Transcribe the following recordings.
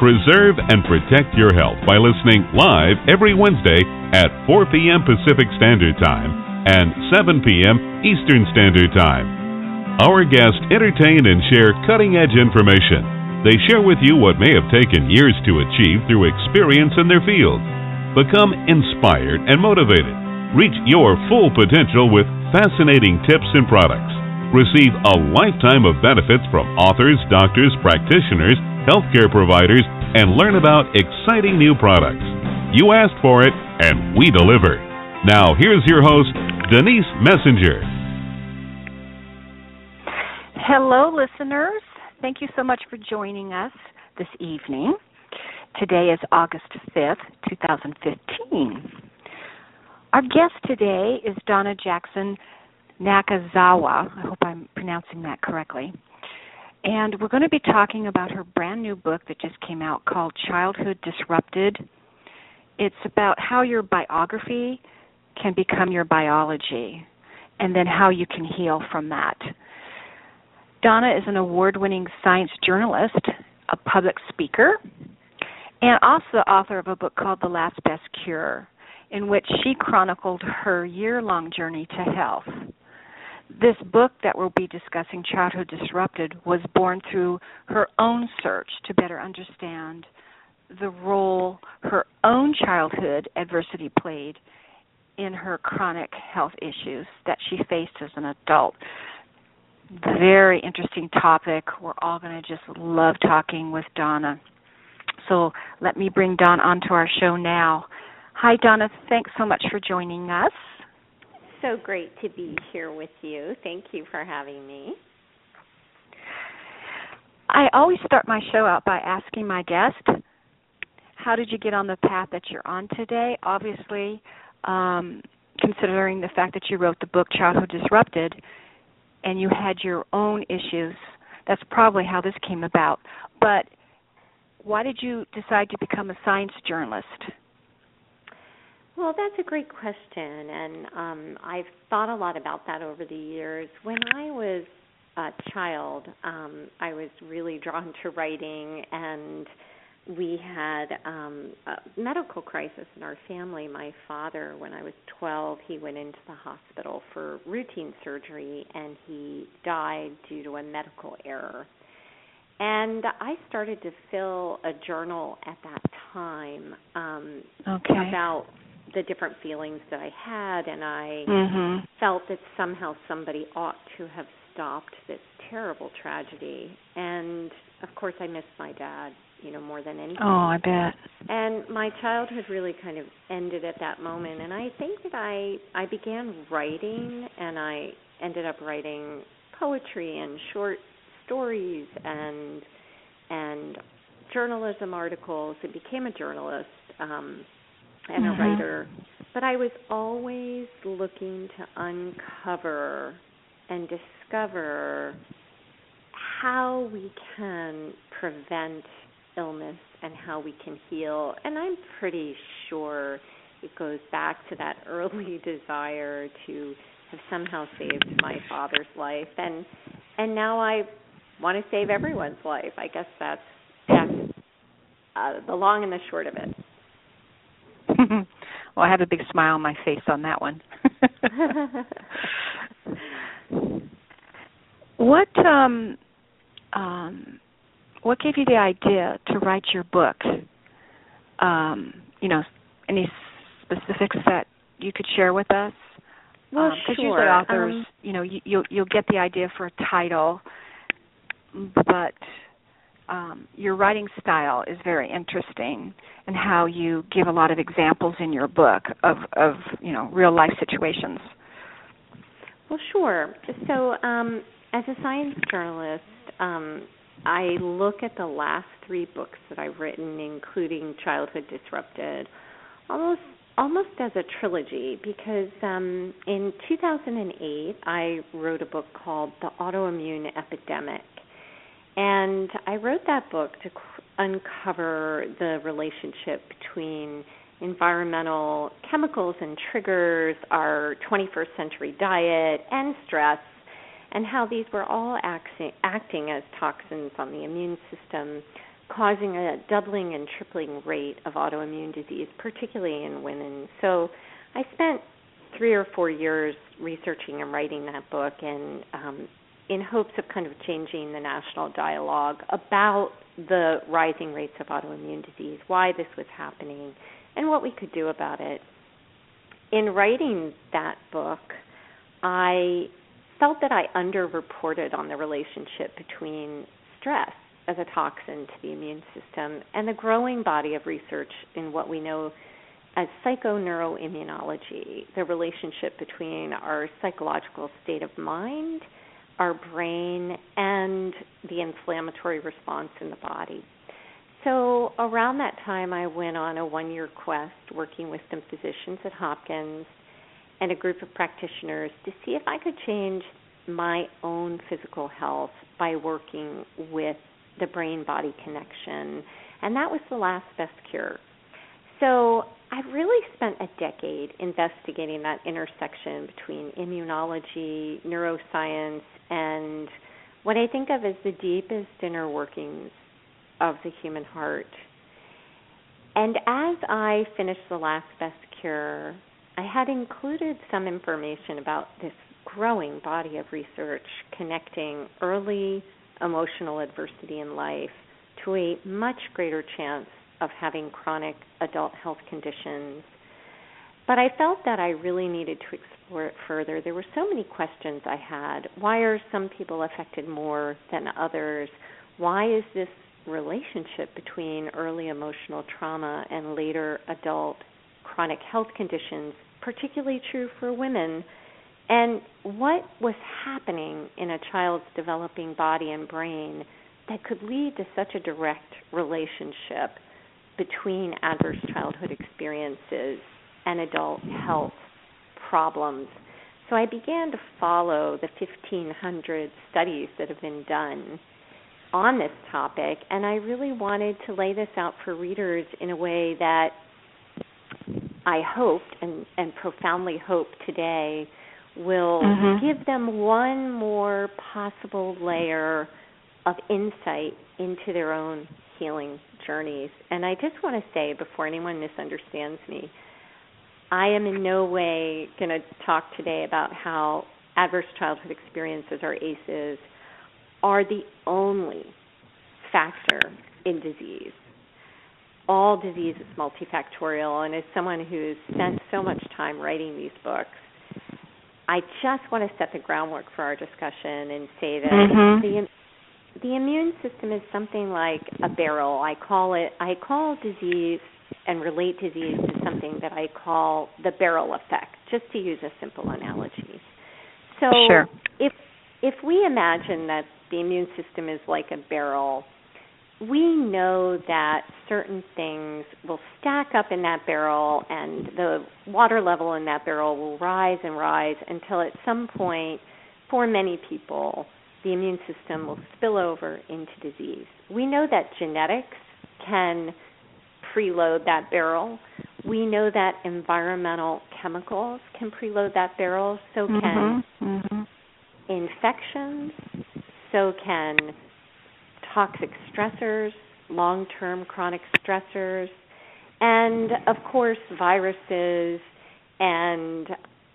Preserve and protect your health by listening live every Wednesday at 4 p.m. Pacific Standard Time and 7 p.m. Eastern Standard Time. Our guests entertain and share cutting edge information. They share with you what may have taken years to achieve through experience in their field. Become inspired and motivated. Reach your full potential with fascinating tips and products. Receive a lifetime of benefits from authors, doctors, practitioners, healthcare providers, and learn about exciting new products. You asked for it, and we deliver. Now, here's your host, Denise Messenger. Hello, listeners. Thank you so much for joining us this evening. Today is August 5th, 2015. Our guest today is Donna Jackson Nakazawa. I hope I'm pronouncing that correctly. And we're going to be talking about her brand new book that just came out called Childhood Disrupted. It's about how your biography can become your biology and then how you can heal from that. Donna is an award winning science journalist, a public speaker, and also the author of a book called The Last Best Cure, in which she chronicled her year long journey to health this book that we'll be discussing, Childhood Disrupted, was born through her own search to better understand the role her own childhood adversity played in her chronic health issues that she faced as an adult. Very interesting topic. We're all going to just love talking with Donna. So let me bring Donna onto our show now. Hi, Donna. Thanks so much for joining us so great to be here with you. Thank you for having me. I always start my show out by asking my guest, how did you get on the path that you're on today? Obviously, um, considering the fact that you wrote the book Childhood Disrupted and you had your own issues, that's probably how this came about. But why did you decide to become a science journalist? Well, that's a great question, and um, I've thought a lot about that over the years. When I was a child, um, I was really drawn to writing, and we had um, a medical crisis in our family. My father, when I was 12, he went into the hospital for routine surgery, and he died due to a medical error. And I started to fill a journal at that time um, okay. about the different feelings that I had, and I mm-hmm. felt that somehow somebody ought to have stopped this terrible tragedy. And of course, I missed my dad, you know, more than anything. Oh, I bet. And my childhood really kind of ended at that moment. And I think that I I began writing, and I ended up writing poetry and short stories and and journalism articles. I became a journalist. Um, and mm-hmm. a writer, but I was always looking to uncover and discover how we can prevent illness and how we can heal. And I'm pretty sure it goes back to that early desire to have somehow saved my father's life and and now I want to save everyone's life. I guess that's that's uh, the long and the short of it. Well, I have a big smile on my face on that one. what um um what gave you the idea to write your book? Um, you know, any specifics that you could share with us? Well, um, sure. usually authors, um, you know, you, you'll you'll get the idea for a title, but um, your writing style is very interesting and how you give a lot of examples in your book of, of you know real life situations. Well, sure. So, um, as a science journalist, um, I look at the last three books that I've written, including Childhood Disrupted, almost almost as a trilogy because um, in 2008 I wrote a book called The Autoimmune Epidemic. And I wrote that book to uncover the relationship between environmental chemicals and triggers, our 21st century diet, and stress, and how these were all acting, acting as toxins on the immune system causing a doubling and tripling rate of autoimmune disease, particularly in women. So I spent three or four years researching and writing that book and um, in hopes of kind of changing the national dialogue about the rising rates of autoimmune disease, why this was happening, and what we could do about it. In writing that book, I felt that I underreported on the relationship between stress as a toxin to the immune system, and the growing body of research in what we know as psychoneuroimmunology, the relationship between our psychological state of mind, our brain, and the inflammatory response in the body. So, around that time, I went on a one year quest working with some physicians at Hopkins and a group of practitioners to see if I could change my own physical health by working with the brain body connection. And that was the last best cure. So I've really spent a decade investigating that intersection between immunology, neuroscience, and what I think of as the deepest inner workings of the human heart. And as I finished The Last Best Cure, I had included some information about this growing body of research connecting early emotional adversity in life to a much greater chance of having chronic adult health conditions. But I felt that I really needed to explore it further. There were so many questions I had. Why are some people affected more than others? Why is this relationship between early emotional trauma and later adult chronic health conditions particularly true for women? And what was happening in a child's developing body and brain that could lead to such a direct relationship between adverse childhood experiences and adult health problems? So I began to follow the 1,500 studies that have been done on this topic, and I really wanted to lay this out for readers in a way that I hoped and, and profoundly hope today will mm-hmm. give them one more possible layer of insight into their own healing journeys. And I just want to say before anyone misunderstands me, I am in no way going to talk today about how adverse childhood experiences or ACEs are the only factor in disease. All disease is multifactorial, and as someone who's spent so much time writing these books, I just want to set the groundwork for our discussion and say that mm-hmm. the the immune system is something like a barrel. I call it I call disease and relate disease something that I call the barrel effect, just to use a simple analogy. So sure. if if we imagine that the immune system is like a barrel, we know that certain things will stack up in that barrel and the water level in that barrel will rise and rise until at some point for many people the immune system will spill over into disease. We know that genetics can preload that barrel. We know that environmental chemicals can preload that barrel, so can mm-hmm. Mm-hmm. infections, so can toxic stressors, long term chronic stressors, and of course, viruses and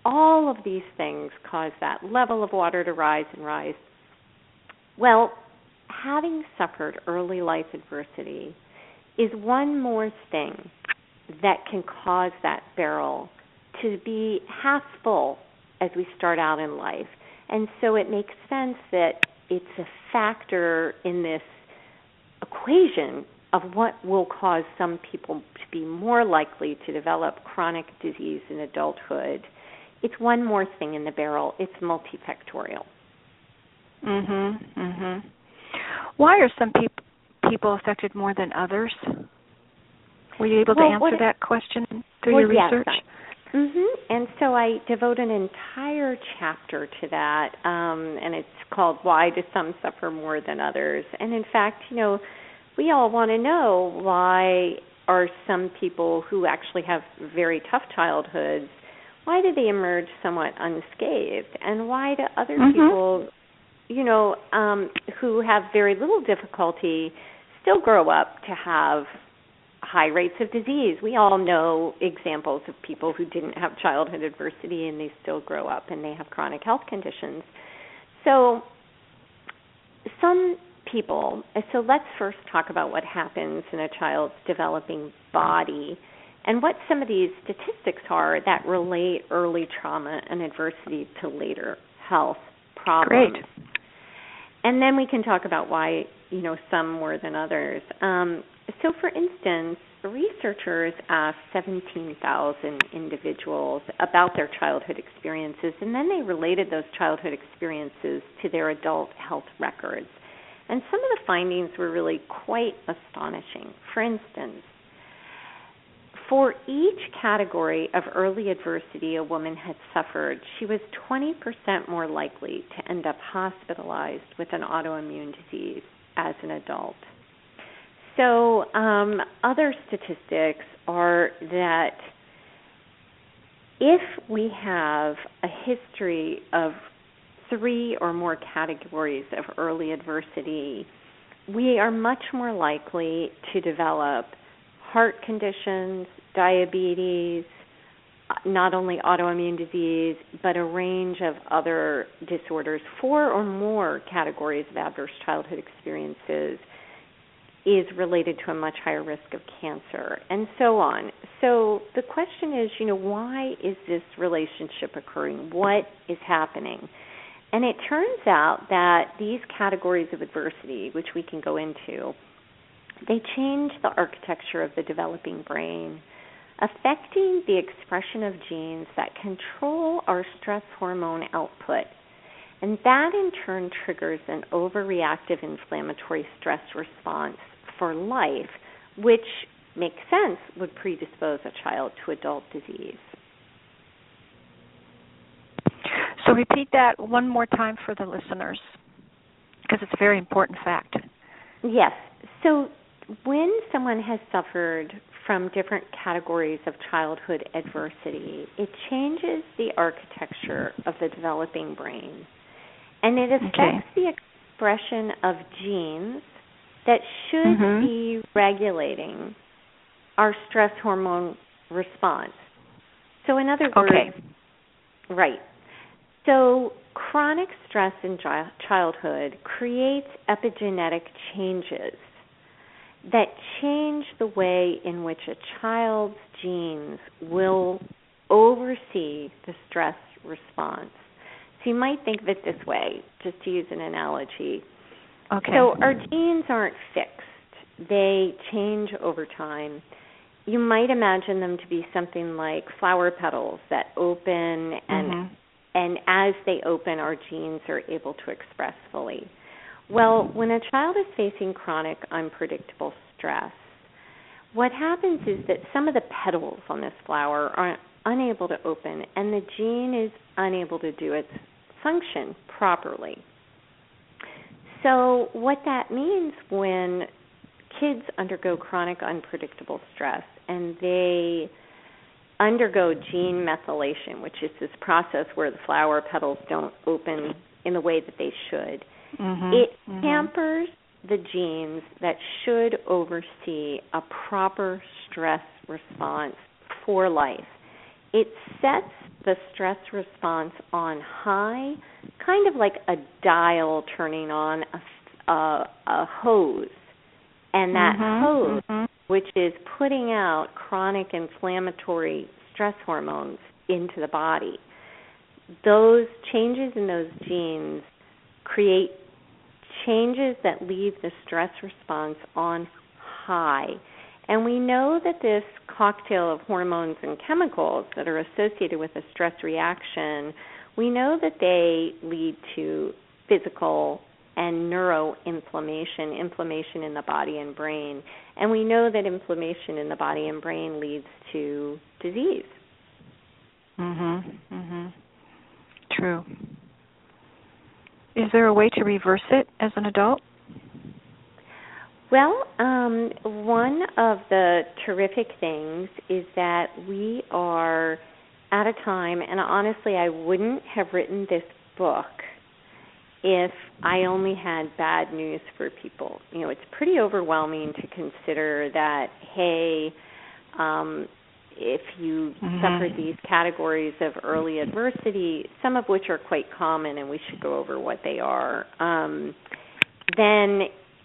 all of these things cause that level of water to rise and rise. Well, having suffered early life adversity is one more thing that can cause that barrel to be half full as we start out in life. And so it makes sense that it's a factor in this equation of what will cause some people to be more likely to develop chronic disease in adulthood. It's one more thing in the barrel. It's multifactorial. Mhm. Mhm. Why are some people people affected more than others? Were you able well, to answer that question through well, your research? Yes, Mm-hmm. And so I devote an entire chapter to that, um, and it's called "Why Do Some Suffer More Than Others?" And in fact, you know, we all want to know why are some people who actually have very tough childhoods, why do they emerge somewhat unscathed, and why do other mm-hmm. people, you know, um, who have very little difficulty, still grow up to have high rates of disease. We all know examples of people who didn't have childhood adversity and they still grow up and they have chronic health conditions. So, some people, so let's first talk about what happens in a child's developing body and what some of these statistics are that relate early trauma and adversity to later health problems. Great. And then we can talk about why, you know, some more than others. Um, so, for instance, researchers asked 17,000 individuals about their childhood experiences, and then they related those childhood experiences to their adult health records. And some of the findings were really quite astonishing. For instance, for each category of early adversity a woman had suffered, she was 20% more likely to end up hospitalized with an autoimmune disease as an adult. So, um, other statistics are that if we have a history of three or more categories of early adversity, we are much more likely to develop heart conditions, diabetes, not only autoimmune disease, but a range of other disorders. Four or more categories of adverse childhood experiences is related to a much higher risk of cancer, and so on. So the question is, you know, why is this relationship occurring? What is happening? And it turns out that these categories of adversity, which we can go into, they change the architecture of the developing brain, affecting the expression of genes that control our stress hormone output. And that in turn triggers an overreactive inflammatory stress response for life, which makes sense would predispose a child to adult disease. So repeat that one more time for the listeners because it's a very important fact. Yes. So when someone has suffered from different categories of childhood adversity, it changes the architecture of the developing brain. And it affects okay. the expression of genes that should mm-hmm. be regulating our stress hormone response. So, in other words, okay. right. So, chronic stress in childhood creates epigenetic changes that change the way in which a child's genes will oversee the stress response. So, you might think of it this way, just to use an analogy. Okay. So our genes aren't fixed. They change over time. You might imagine them to be something like flower petals that open and mm-hmm. and as they open our genes are able to express fully. Well, when a child is facing chronic unpredictable stress, what happens is that some of the petals on this flower are unable to open and the gene is unable to do its function properly. So, what that means when kids undergo chronic unpredictable stress and they undergo gene methylation, which is this process where the flower petals don't open in the way that they should, mm-hmm. it mm-hmm. hampers the genes that should oversee a proper stress response for life. It sets the stress response on high, kind of like a dial turning on a, a, a hose. And that mm-hmm, hose, mm-hmm. which is putting out chronic inflammatory stress hormones into the body, those changes in those genes create changes that leave the stress response on high and we know that this cocktail of hormones and chemicals that are associated with a stress reaction, we know that they lead to physical and neuroinflammation, inflammation in the body and brain. And we know that inflammation in the body and brain leads to disease. Mhm. Mhm. True. Is there a way to reverse it as an adult? Well, um, one of the terrific things is that we are at a time, and honestly, I wouldn't have written this book if I only had bad news for people. You know, it's pretty overwhelming to consider that, hey, um, if you mm-hmm. suffer these categories of early adversity, some of which are quite common, and we should go over what they are, um, then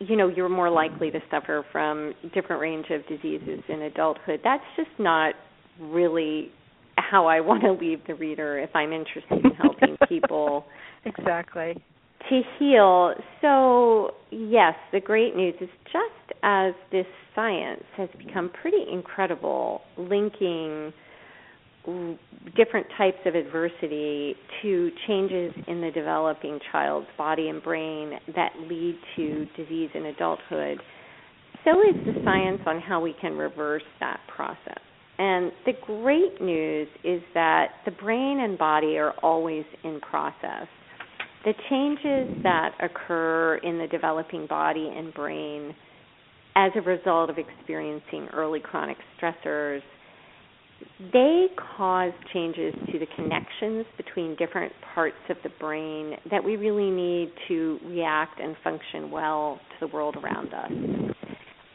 you know you're more likely to suffer from different range of diseases in adulthood. That's just not really how I want to leave the reader if I'm interested in helping people exactly to heal. So, yes, the great news is just as this science has become pretty incredible linking different types of adversity to changes in the developing child's body and brain that lead to disease in adulthood, so is the science on how we can reverse that process. And the great news is that the brain and body are always in process. The changes that occur in the developing body and brain as a result of experiencing early chronic stressors they cause changes to the connections between different parts of the brain that we really need to react and function well to the world around us.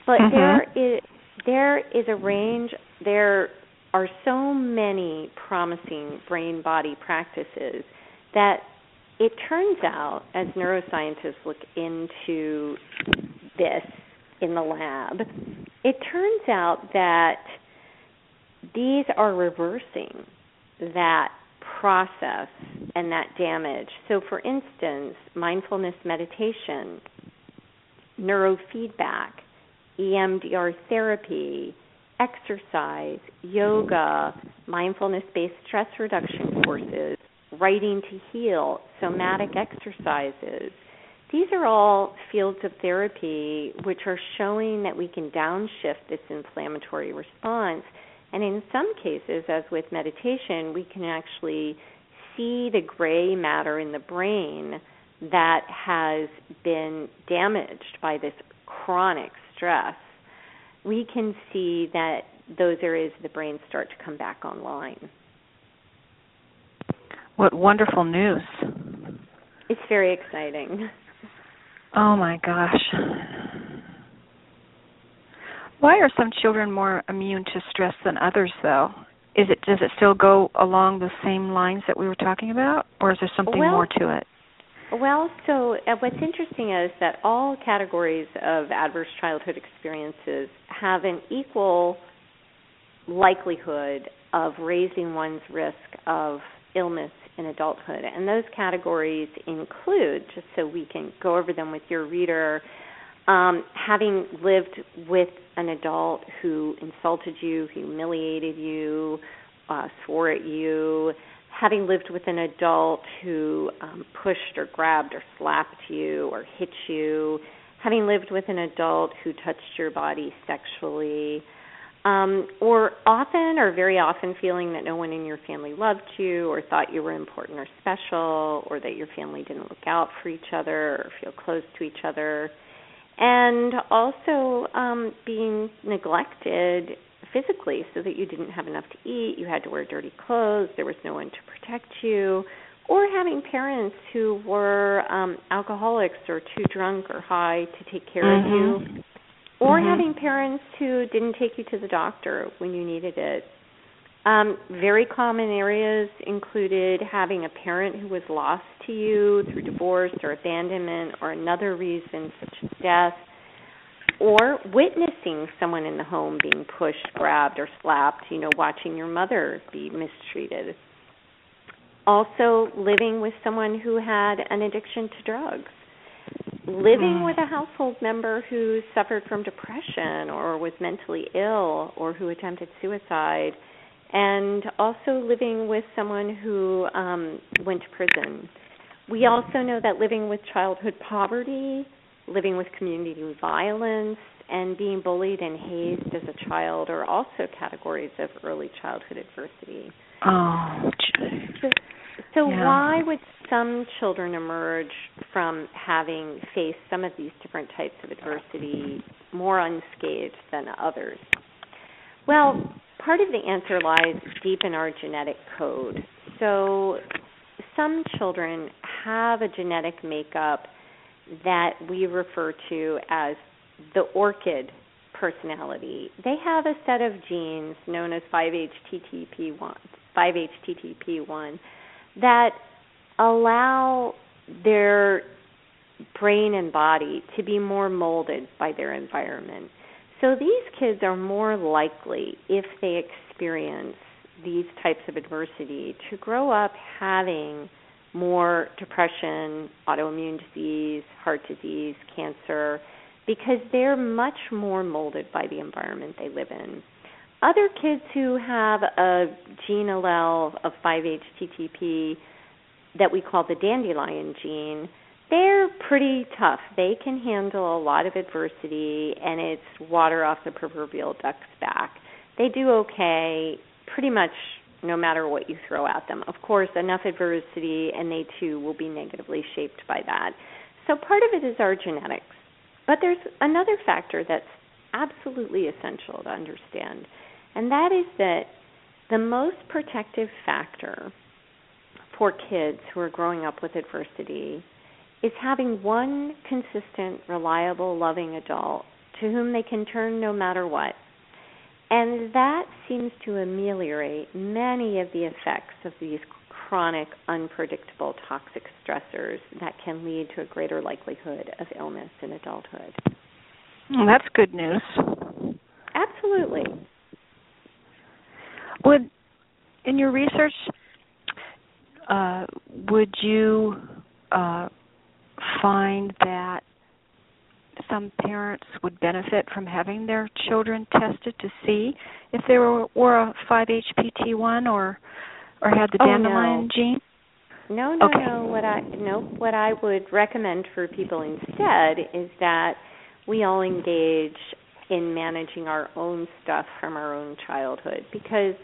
But mm-hmm. there is there is a range there are so many promising brain body practices that it turns out as neuroscientists look into this in the lab, it turns out that these are reversing that process and that damage. So, for instance, mindfulness meditation, neurofeedback, EMDR therapy, exercise, yoga, mindfulness based stress reduction courses, writing to heal, somatic exercises. These are all fields of therapy which are showing that we can downshift this inflammatory response and in some cases, as with meditation, we can actually see the gray matter in the brain that has been damaged by this chronic stress. We can see that those areas of the brain start to come back online. What wonderful news! It's very exciting. Oh my gosh. Why are some children more immune to stress than others, though? Is it does it still go along the same lines that we were talking about, or is there something well, more to it? Well, so uh, what's interesting is that all categories of adverse childhood experiences have an equal likelihood of raising one's risk of illness in adulthood. And those categories include, just so we can go over them with your reader, um, having lived with an adult who insulted you, humiliated you, uh, swore at you, having lived with an adult who um, pushed or grabbed or slapped you or hit you, having lived with an adult who touched your body sexually, um, or often or very often feeling that no one in your family loved you or thought you were important or special or that your family didn't look out for each other or feel close to each other and also um, being neglected physically so that you didn't have enough to eat, you had to wear dirty clothes, there was no one to protect you, or having parents who were um, alcoholics or too drunk or high to take care mm-hmm. of you, mm-hmm. or mm-hmm. having parents who didn't take you to the doctor when you needed it. Um, very common areas included having a parent who was lost to you through divorce or abandonment or another reason such as death, or witnessing someone in the home being pushed, grabbed, or slapped, you know, watching your mother be mistreated. Also, living with someone who had an addiction to drugs. Living with a household member who suffered from depression or was mentally ill or who attempted suicide and also living with someone who um, went to prison we also know that living with childhood poverty, living with community violence, and being bullied and hazed as a child are also categories of early childhood adversity. Oh, so, so yeah. why would some children emerge from having faced some of these different types of adversity more unscathed than others? Well, part of the answer lies deep in our genetic code. So, some children have a genetic makeup that we refer to as the orchid personality. They have a set of genes known as 5-HTTP1, 5-HTTP1 that allow their brain and body to be more molded by their environment. So these kids are more likely, if they experience these types of adversity, to grow up having more depression, autoimmune disease, heart disease, cancer, because they're much more molded by the environment they live in. Other kids who have a gene allele of 5-HTTP that we call the dandelion gene, they're pretty tough. They can handle a lot of adversity, and it's water off the proverbial duck's back. They do okay pretty much no matter what you throw at them. Of course, enough adversity, and they too will be negatively shaped by that. So part of it is our genetics. But there's another factor that's absolutely essential to understand, and that is that the most protective factor for kids who are growing up with adversity is having one consistent, reliable, loving adult to whom they can turn no matter what. And that seems to ameliorate many of the effects of these chronic, unpredictable, toxic stressors that can lead to a greater likelihood of illness in adulthood. Well, that's good news. Absolutely. Would in your research uh, would you uh, find that some parents would benefit from having their children tested to see if they were, were a 5-HPT1 or or had the dandelion oh, no. gene? No, no, okay. no. What I no, what I would recommend for people instead is that we all engage in managing our own stuff from our own childhood because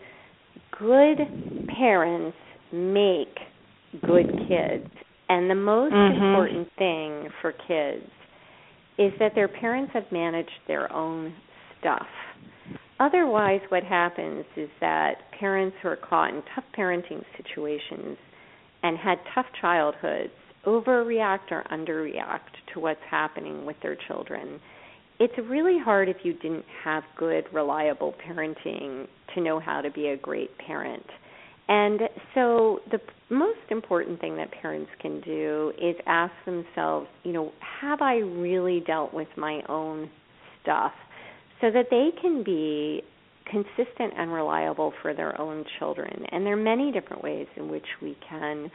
good parents make good kids. And the most mm-hmm. important thing for kids is that their parents have managed their own stuff. Otherwise, what happens is that parents who are caught in tough parenting situations and had tough childhoods overreact or underreact to what's happening with their children. It's really hard if you didn't have good, reliable parenting to know how to be a great parent. And so the most important thing that parents can do is ask themselves, you know, have I really dealt with my own stuff so that they can be consistent and reliable for their own children. And there are many different ways in which we can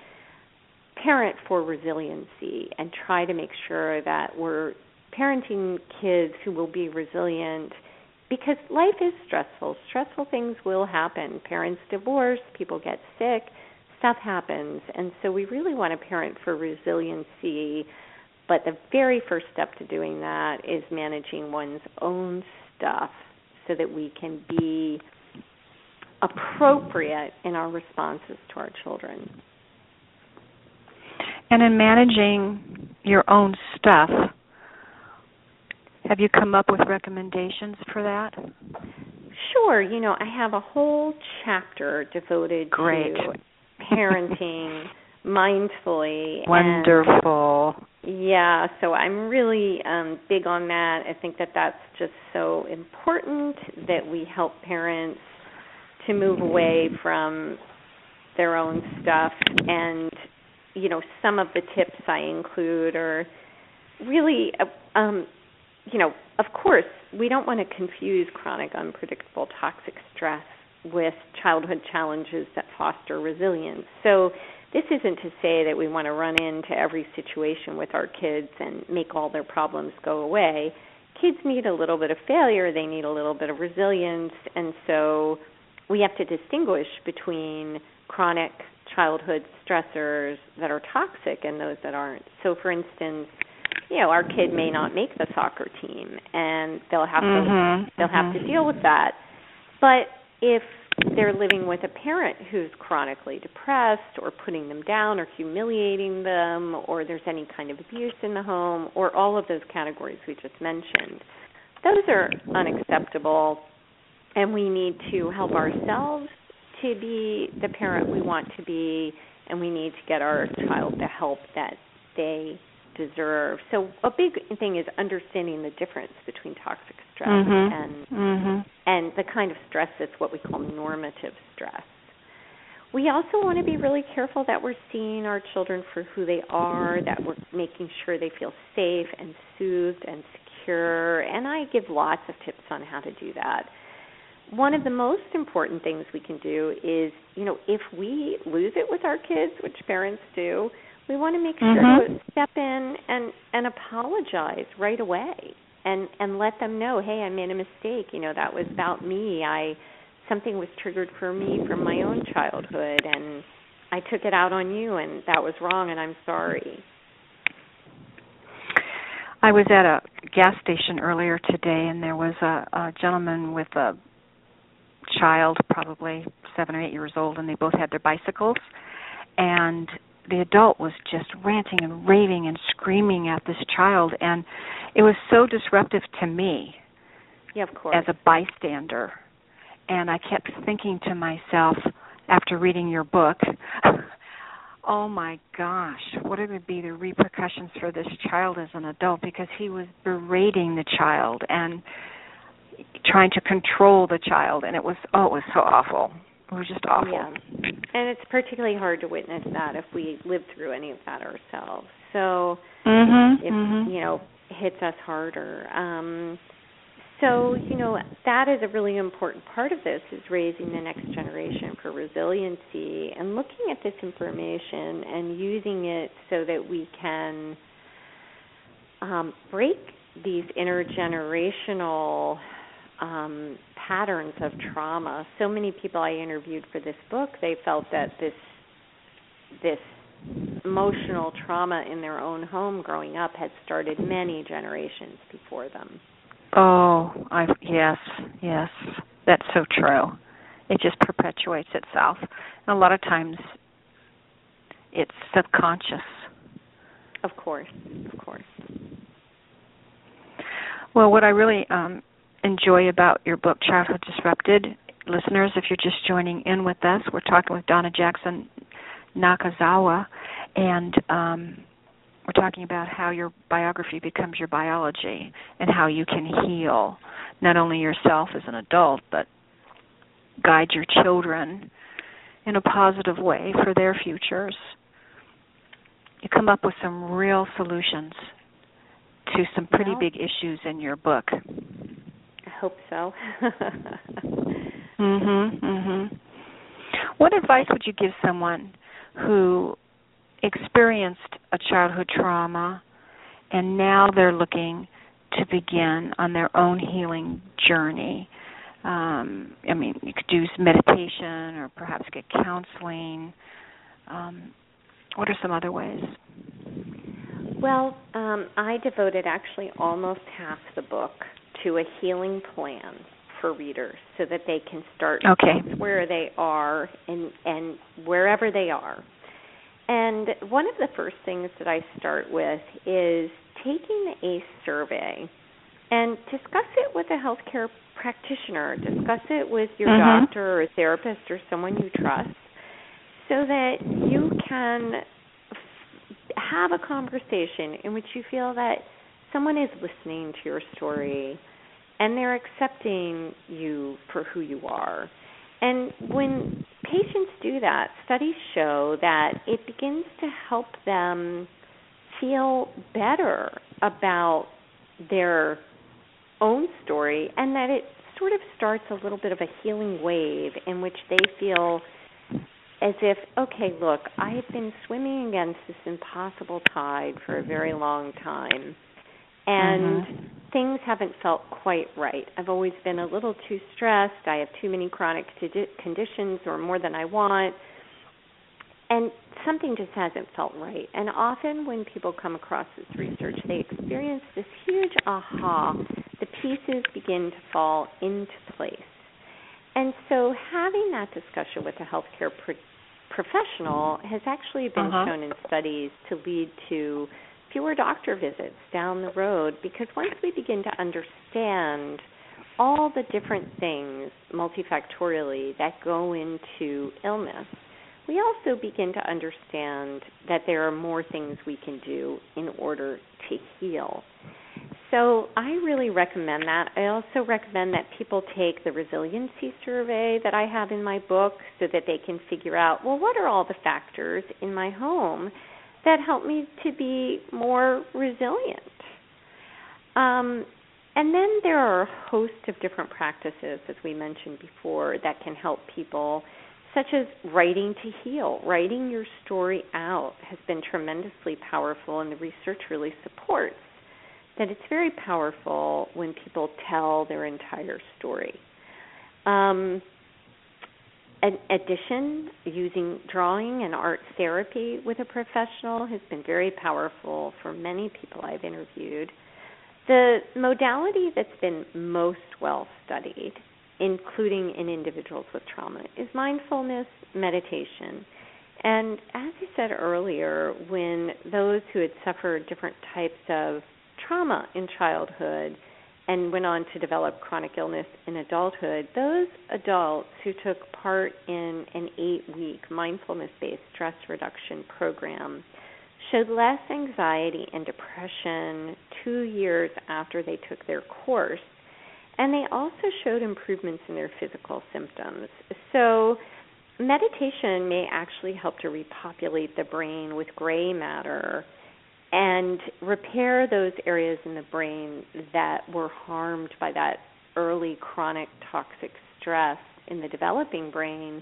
parent for resiliency and try to make sure that we're parenting kids who will be resilient because life is stressful. Stressful things will happen. Parents divorce, people get sick, stuff happens. And so we really want to parent for resiliency. But the very first step to doing that is managing one's own stuff so that we can be appropriate in our responses to our children. And in managing your own stuff, have you come up with recommendations for that? Sure. You know, I have a whole chapter devoted Great. to parenting mindfully. Wonderful. And, yeah, so I'm really um big on that. I think that that's just so important that we help parents to move away from their own stuff and you know some of the tips I include are really uh, um you know, of course, we don't want to confuse chronic, unpredictable, toxic stress with childhood challenges that foster resilience. So, this isn't to say that we want to run into every situation with our kids and make all their problems go away. Kids need a little bit of failure, they need a little bit of resilience, and so we have to distinguish between chronic childhood stressors that are toxic and those that aren't. So, for instance, you know, our kid may not make the soccer team, and they'll have mm-hmm. to they'll mm-hmm. have to deal with that. But if they're living with a parent who's chronically depressed or putting them down or humiliating them or there's any kind of abuse in the home or all of those categories we just mentioned those are unacceptable and we need to help ourselves to be the parent we want to be and we need to get our child the help that they deserve. So a big thing is understanding the difference between toxic stress mm-hmm. and mm-hmm. and the kind of stress that's what we call normative stress. We also want to be really careful that we're seeing our children for who they are, that we're making sure they feel safe and soothed and secure, and I give lots of tips on how to do that. One of the most important things we can do is, you know, if we lose it with our kids, which parents do, we want to make sure mm-hmm. to step in and and apologize right away and and let them know hey i made a mistake. You know that was about me. I something was triggered for me from my own childhood and i took it out on you and that was wrong and i'm sorry. I was at a gas station earlier today and there was a, a gentleman with a child probably seven or eight years old and they both had their bicycles. And the adult was just ranting and raving and screaming at this child and it was so disruptive to me yeah, of course. as a bystander and i kept thinking to myself after reading your book oh my gosh what would be the repercussions for this child as an adult because he was berating the child and trying to control the child and it was oh it was so awful it was just awful. Yeah. And it's particularly hard to witness that if we live through any of that ourselves. So mm-hmm, it mm-hmm. you know hits us harder. Um so, you know, that is a really important part of this is raising the next generation for resiliency and looking at this information and using it so that we can um, break these intergenerational um, patterns of trauma. So many people I interviewed for this book, they felt that this this emotional trauma in their own home growing up had started many generations before them. Oh, I yes, yes. That's so true. It just perpetuates itself. And a lot of times it's subconscious. Of course. Of course. Well, what I really um enjoy about your book, Childhood Disrupted. Listeners, if you're just joining in with us, we're talking with Donna Jackson Nakazawa, and um, we're talking about how your biography becomes your biology and how you can heal not only yourself as an adult, but guide your children in a positive way for their futures. You come up with some real solutions to some pretty big issues in your book hope so. mhm. Mhm. What advice would you give someone who experienced a childhood trauma and now they're looking to begin on their own healing journey? Um, I mean, you could do some meditation or perhaps get counseling. Um, what are some other ways? Well, um, I devoted actually almost half the book to a healing plan for readers so that they can start okay. where they are and and wherever they are. And one of the first things that I start with is taking a survey and discuss it with a healthcare practitioner, discuss it with your mm-hmm. doctor or therapist or someone you trust so that you can have a conversation in which you feel that someone is listening to your story and they're accepting you for who you are. And when patients do that, studies show that it begins to help them feel better about their own story and that it sort of starts a little bit of a healing wave in which they feel as if, okay, look, I have been swimming against this impossible tide for a very long time and mm-hmm. Things haven't felt quite right. I've always been a little too stressed. I have too many chronic conditions or more than I want. and something just hasn't felt right. And often when people come across this research, they experience this huge aha. The pieces begin to fall into place. And so having that discussion with a healthcare pro- professional has actually been uh-huh. shown in studies to lead to fewer doctor visits down the road because once we begin to understand all the different things multifactorially that go into illness, we also begin to understand that there are more things we can do in order to heal. So I really recommend that. I also recommend that people take the resiliency survey that I have in my book so that they can figure out, well, what are all the factors in my home that help me to be more resilient? Um, and then there are a host of different practices, as we mentioned before, that can help people, such as writing to heal. Writing your story out has been tremendously powerful, and the research really supports that it's very powerful when people tell their entire story. Um, in addition, using drawing and art therapy with a professional has been very powerful for many people I've interviewed. The modality that's been most well studied, including in individuals with trauma, is mindfulness meditation. And as you said earlier, when those who had suffered different types of trauma in childhood and went on to develop chronic illness in adulthood, those adults who took part in an eight week mindfulness based stress reduction program showed less anxiety and depression two years after they took their course. And they also showed improvements in their physical symptoms. So, meditation may actually help to repopulate the brain with gray matter and repair those areas in the brain that were harmed by that early chronic toxic stress in the developing brain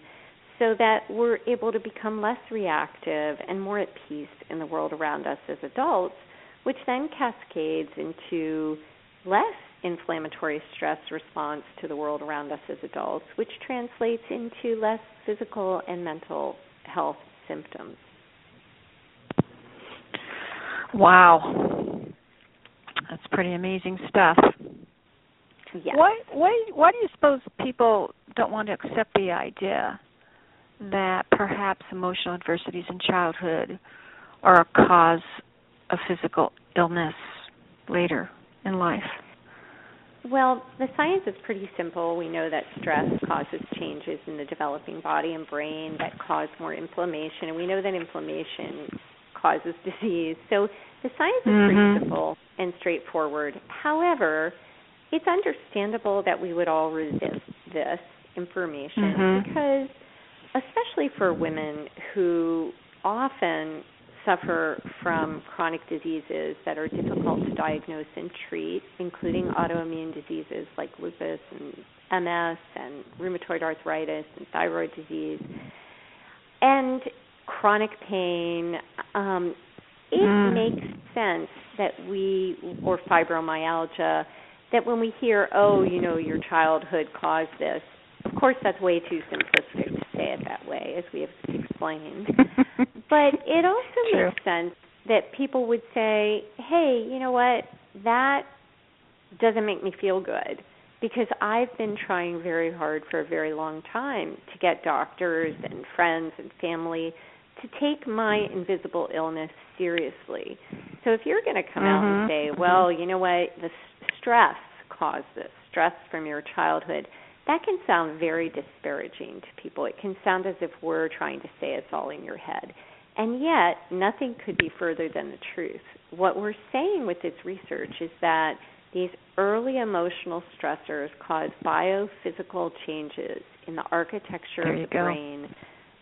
so that we're able to become less reactive and more at peace in the world around us as adults, which then cascades into less inflammatory stress response to the world around us as adults, which translates into less physical and mental health symptoms. Wow. That's pretty amazing stuff. Yeah. Why why why do you suppose people don't want to accept the idea that perhaps emotional adversities in childhood are a cause of physical illness later in life? Well, the science is pretty simple. We know that stress causes changes in the developing body and brain that cause more inflammation, and we know that inflammation causes disease. So the science is mm-hmm. pretty simple and straightforward. However, it's understandable that we would all resist this information mm-hmm. because especially for women who often suffer from chronic diseases that are difficult to diagnose and treat, including autoimmune diseases like lupus and MS and rheumatoid arthritis and thyroid disease. And chronic pain, um, it mm. makes sense that we, or fibromyalgia, that when we hear, oh, you know, your childhood caused this, of course that's way too simplistic to say it that way, as we have explained. but it also True. makes sense that people would say, hey, you know what, that doesn't make me feel good because I've been trying very hard for a very long time to get doctors and friends and family to take my invisible illness seriously. So if you're going to come mm-hmm. out and say, mm-hmm. well, you know what, the stress caused this, stress from your childhood, that can sound very disparaging to people. It can sound as if we're trying to say it's all in your head. And yet, nothing could be further than the truth. What we're saying with this research is that these early emotional stressors cause biophysical changes in the architecture of the go. brain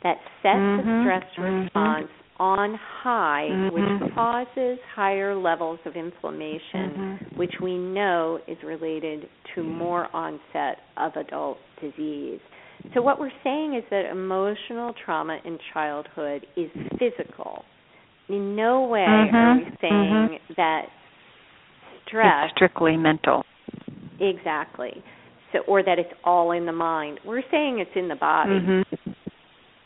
that sets mm-hmm. the stress mm-hmm. response on high, mm-hmm. which causes higher levels of inflammation, mm-hmm. which we know is related to more onset of adult disease. So, what we're saying is that emotional trauma in childhood is physical. In no way mm-hmm. are we saying that stress. It's strictly mental. Exactly. So, or that it's all in the mind. We're saying it's in the body. Mm-hmm.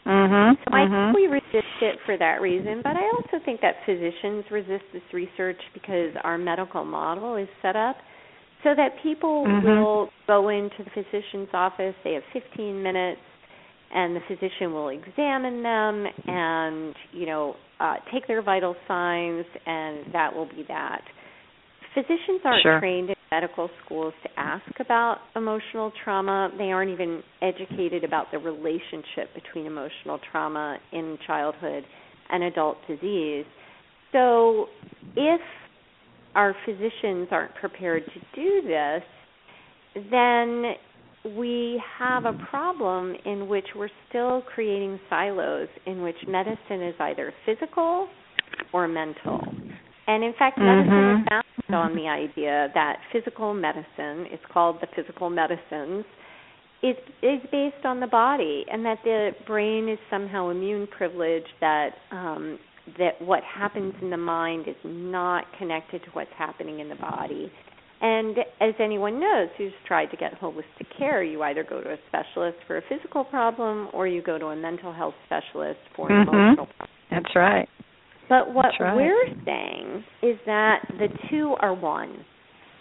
Mm-hmm. So I mm-hmm. think we resist it for that reason, but I also think that physicians resist this research because our medical model is set up so that people mm-hmm. will go into the physician's office, they have 15 minutes and the physician will examine them and, you know, uh take their vital signs and that will be that. Physicians aren't sure. trained in medical schools to ask about emotional trauma. They aren't even educated about the relationship between emotional trauma in childhood and adult disease. So, if our physicians aren't prepared to do this, then we have a problem in which we're still creating silos in which medicine is either physical or mental. And in fact, medicine mm-hmm. is based on the idea that physical medicine, it's called the physical medicines, is is based on the body, and that the brain is somehow immune privileged. That um, that what happens in the mind is not connected to what's happening in the body. And as anyone knows who's tried to get holistic care, you either go to a specialist for a physical problem or you go to a mental health specialist for an mm-hmm. emotional problem. That's right. But what right. we're saying is that the two are one,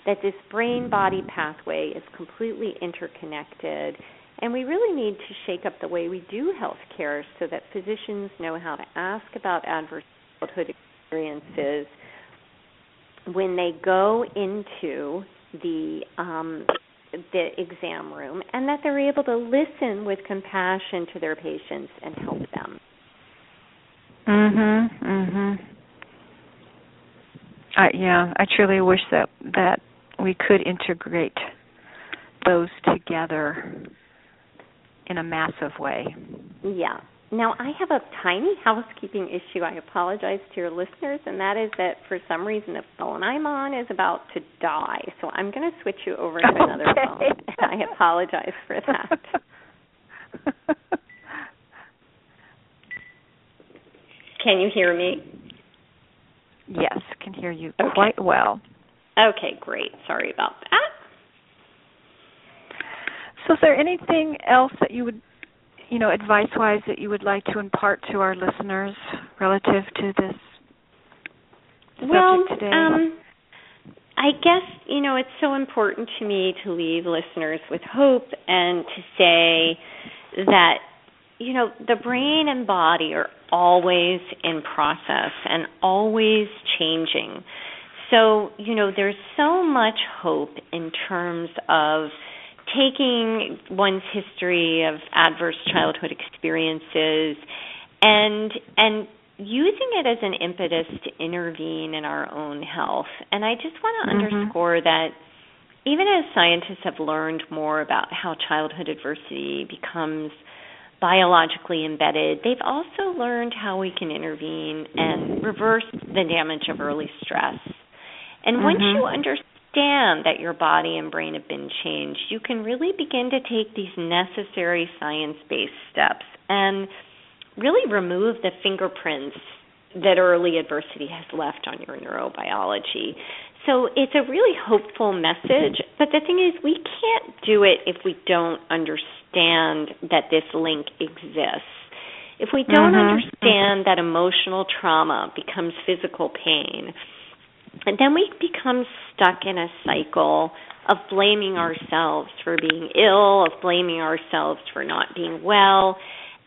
that this brain body pathway is completely interconnected. And we really need to shake up the way we do health care so that physicians know how to ask about adverse childhood experiences when they go into the um, the exam room and that they're able to listen with compassion to their patients and help them. Mhm. Mhm. I yeah, I truly wish that that we could integrate those together in a massive way. Yeah. Now, I have a tiny housekeeping issue. I apologize to your listeners, and that is that for some reason the phone I'm on is about to die. So I'm going to switch you over to another phone. I apologize for that. Can you hear me? Yes, can hear you okay. quite well. Okay, great. Sorry about that. So, is there anything else that you would, you know, advice-wise that you would like to impart to our listeners relative to this well, subject today? Um, I guess you know it's so important to me to leave listeners with hope and to say that you know the brain and body are always in process and always changing. So, you know, there's so much hope in terms of taking one's history of adverse childhood experiences and and using it as an impetus to intervene in our own health. And I just want to mm-hmm. underscore that even as scientists have learned more about how childhood adversity becomes biologically embedded, they've also learned how we can intervene and reverse the damage of early stress. And once mm-hmm. you understand that your body and brain have been changed, you can really begin to take these necessary science based steps and really remove the fingerprints that early adversity has left on your neurobiology. So it's a really hopeful message, but the thing is, we can't do it if we don't understand that this link exists. If we don't mm-hmm. understand that emotional trauma becomes physical pain, then we become stuck in a cycle of blaming ourselves for being ill, of blaming ourselves for not being well,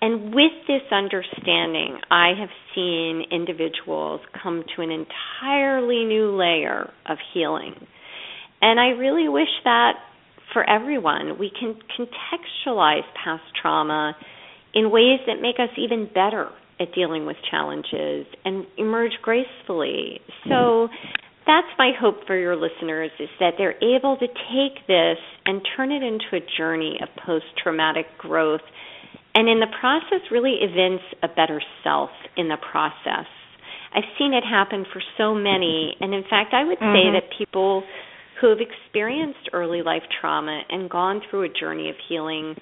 and with this understanding, I have seen individuals come to an entirely new layer of healing. And I really wish that for everyone, we can contextualize past trauma in ways that make us even better at dealing with challenges and emerge gracefully. So that's my hope for your listeners is that they're able to take this and turn it into a journey of post traumatic growth and in the process really evince a better self in the process. I've seen it happen for so many, and in fact, I would mm-hmm. say that people who have experienced early life trauma and gone through a journey of healing,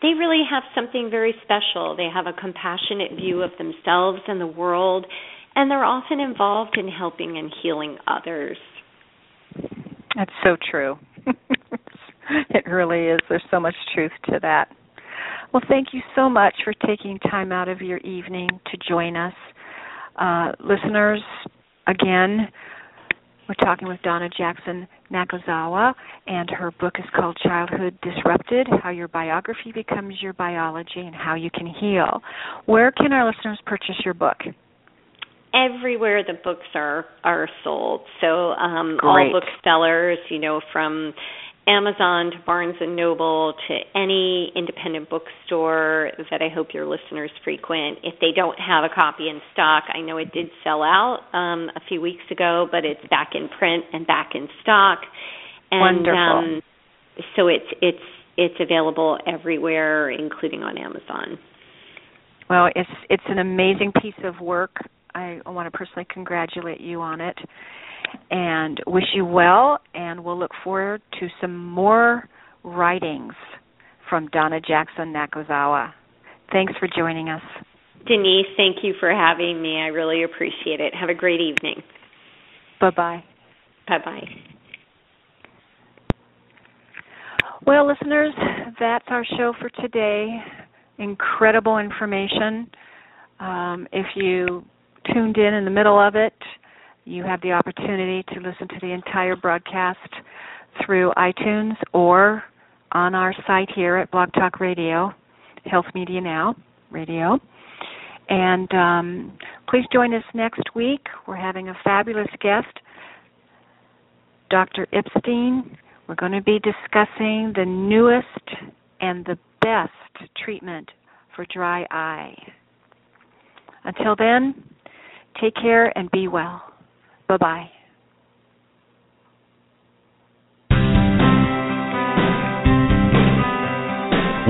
they really have something very special. They have a compassionate view of themselves and the world, and they're often involved in helping and healing others. That's so true. it really is. There's so much truth to that. Well, thank you so much for taking time out of your evening to join us. Uh, listeners, again, we're talking with Donna Jackson Nakazawa, and her book is called Childhood Disrupted How Your Biography Becomes Your Biology and How You Can Heal. Where can our listeners purchase your book? Everywhere the books are are sold. So um, all booksellers, you know, from Amazon to Barnes and Noble to any independent bookstore that I hope your listeners frequent. If they don't have a copy in stock, I know it did sell out um, a few weeks ago, but it's back in print and back in stock. And Wonderful. um so it's it's it's available everywhere including on Amazon. Well, it's it's an amazing piece of work. I want to personally congratulate you on it and wish you well and we'll look forward to some more writings from Donna Jackson Nakazawa. Thanks for joining us. Denise, thank you for having me. I really appreciate it. Have a great evening. Bye-bye. Bye-bye. Well, listeners, that's our show for today. Incredible information. Um, if you tuned in in the middle of it, you have the opportunity to listen to the entire broadcast through iTunes or on our site here at Blog Talk Radio, Health Media Now Radio. And um, please join us next week. We're having a fabulous guest, Dr. Epstein. We're going to be discussing the newest and the best treatment for dry eye. Until then, take care and be well. Bye bye.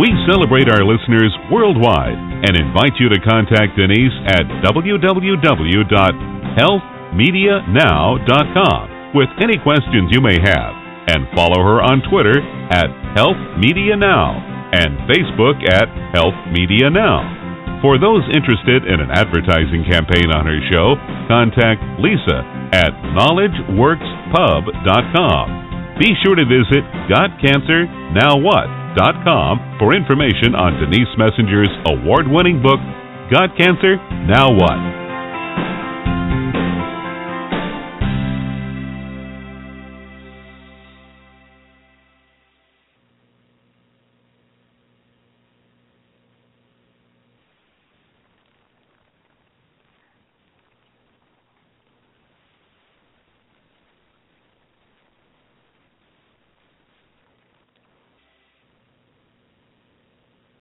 We celebrate our listeners worldwide and invite you to contact Denise at www.healthmedianow.com with any questions you may have and follow her on Twitter at Health Media Now and Facebook at Health Media Now. For those interested in an advertising campaign on her show, contact Lisa at KnowledgeWorksPub.com. Be sure to visit GotCancerNowWhat.com for information on Denise Messenger's award winning book, Got Cancer? Now What?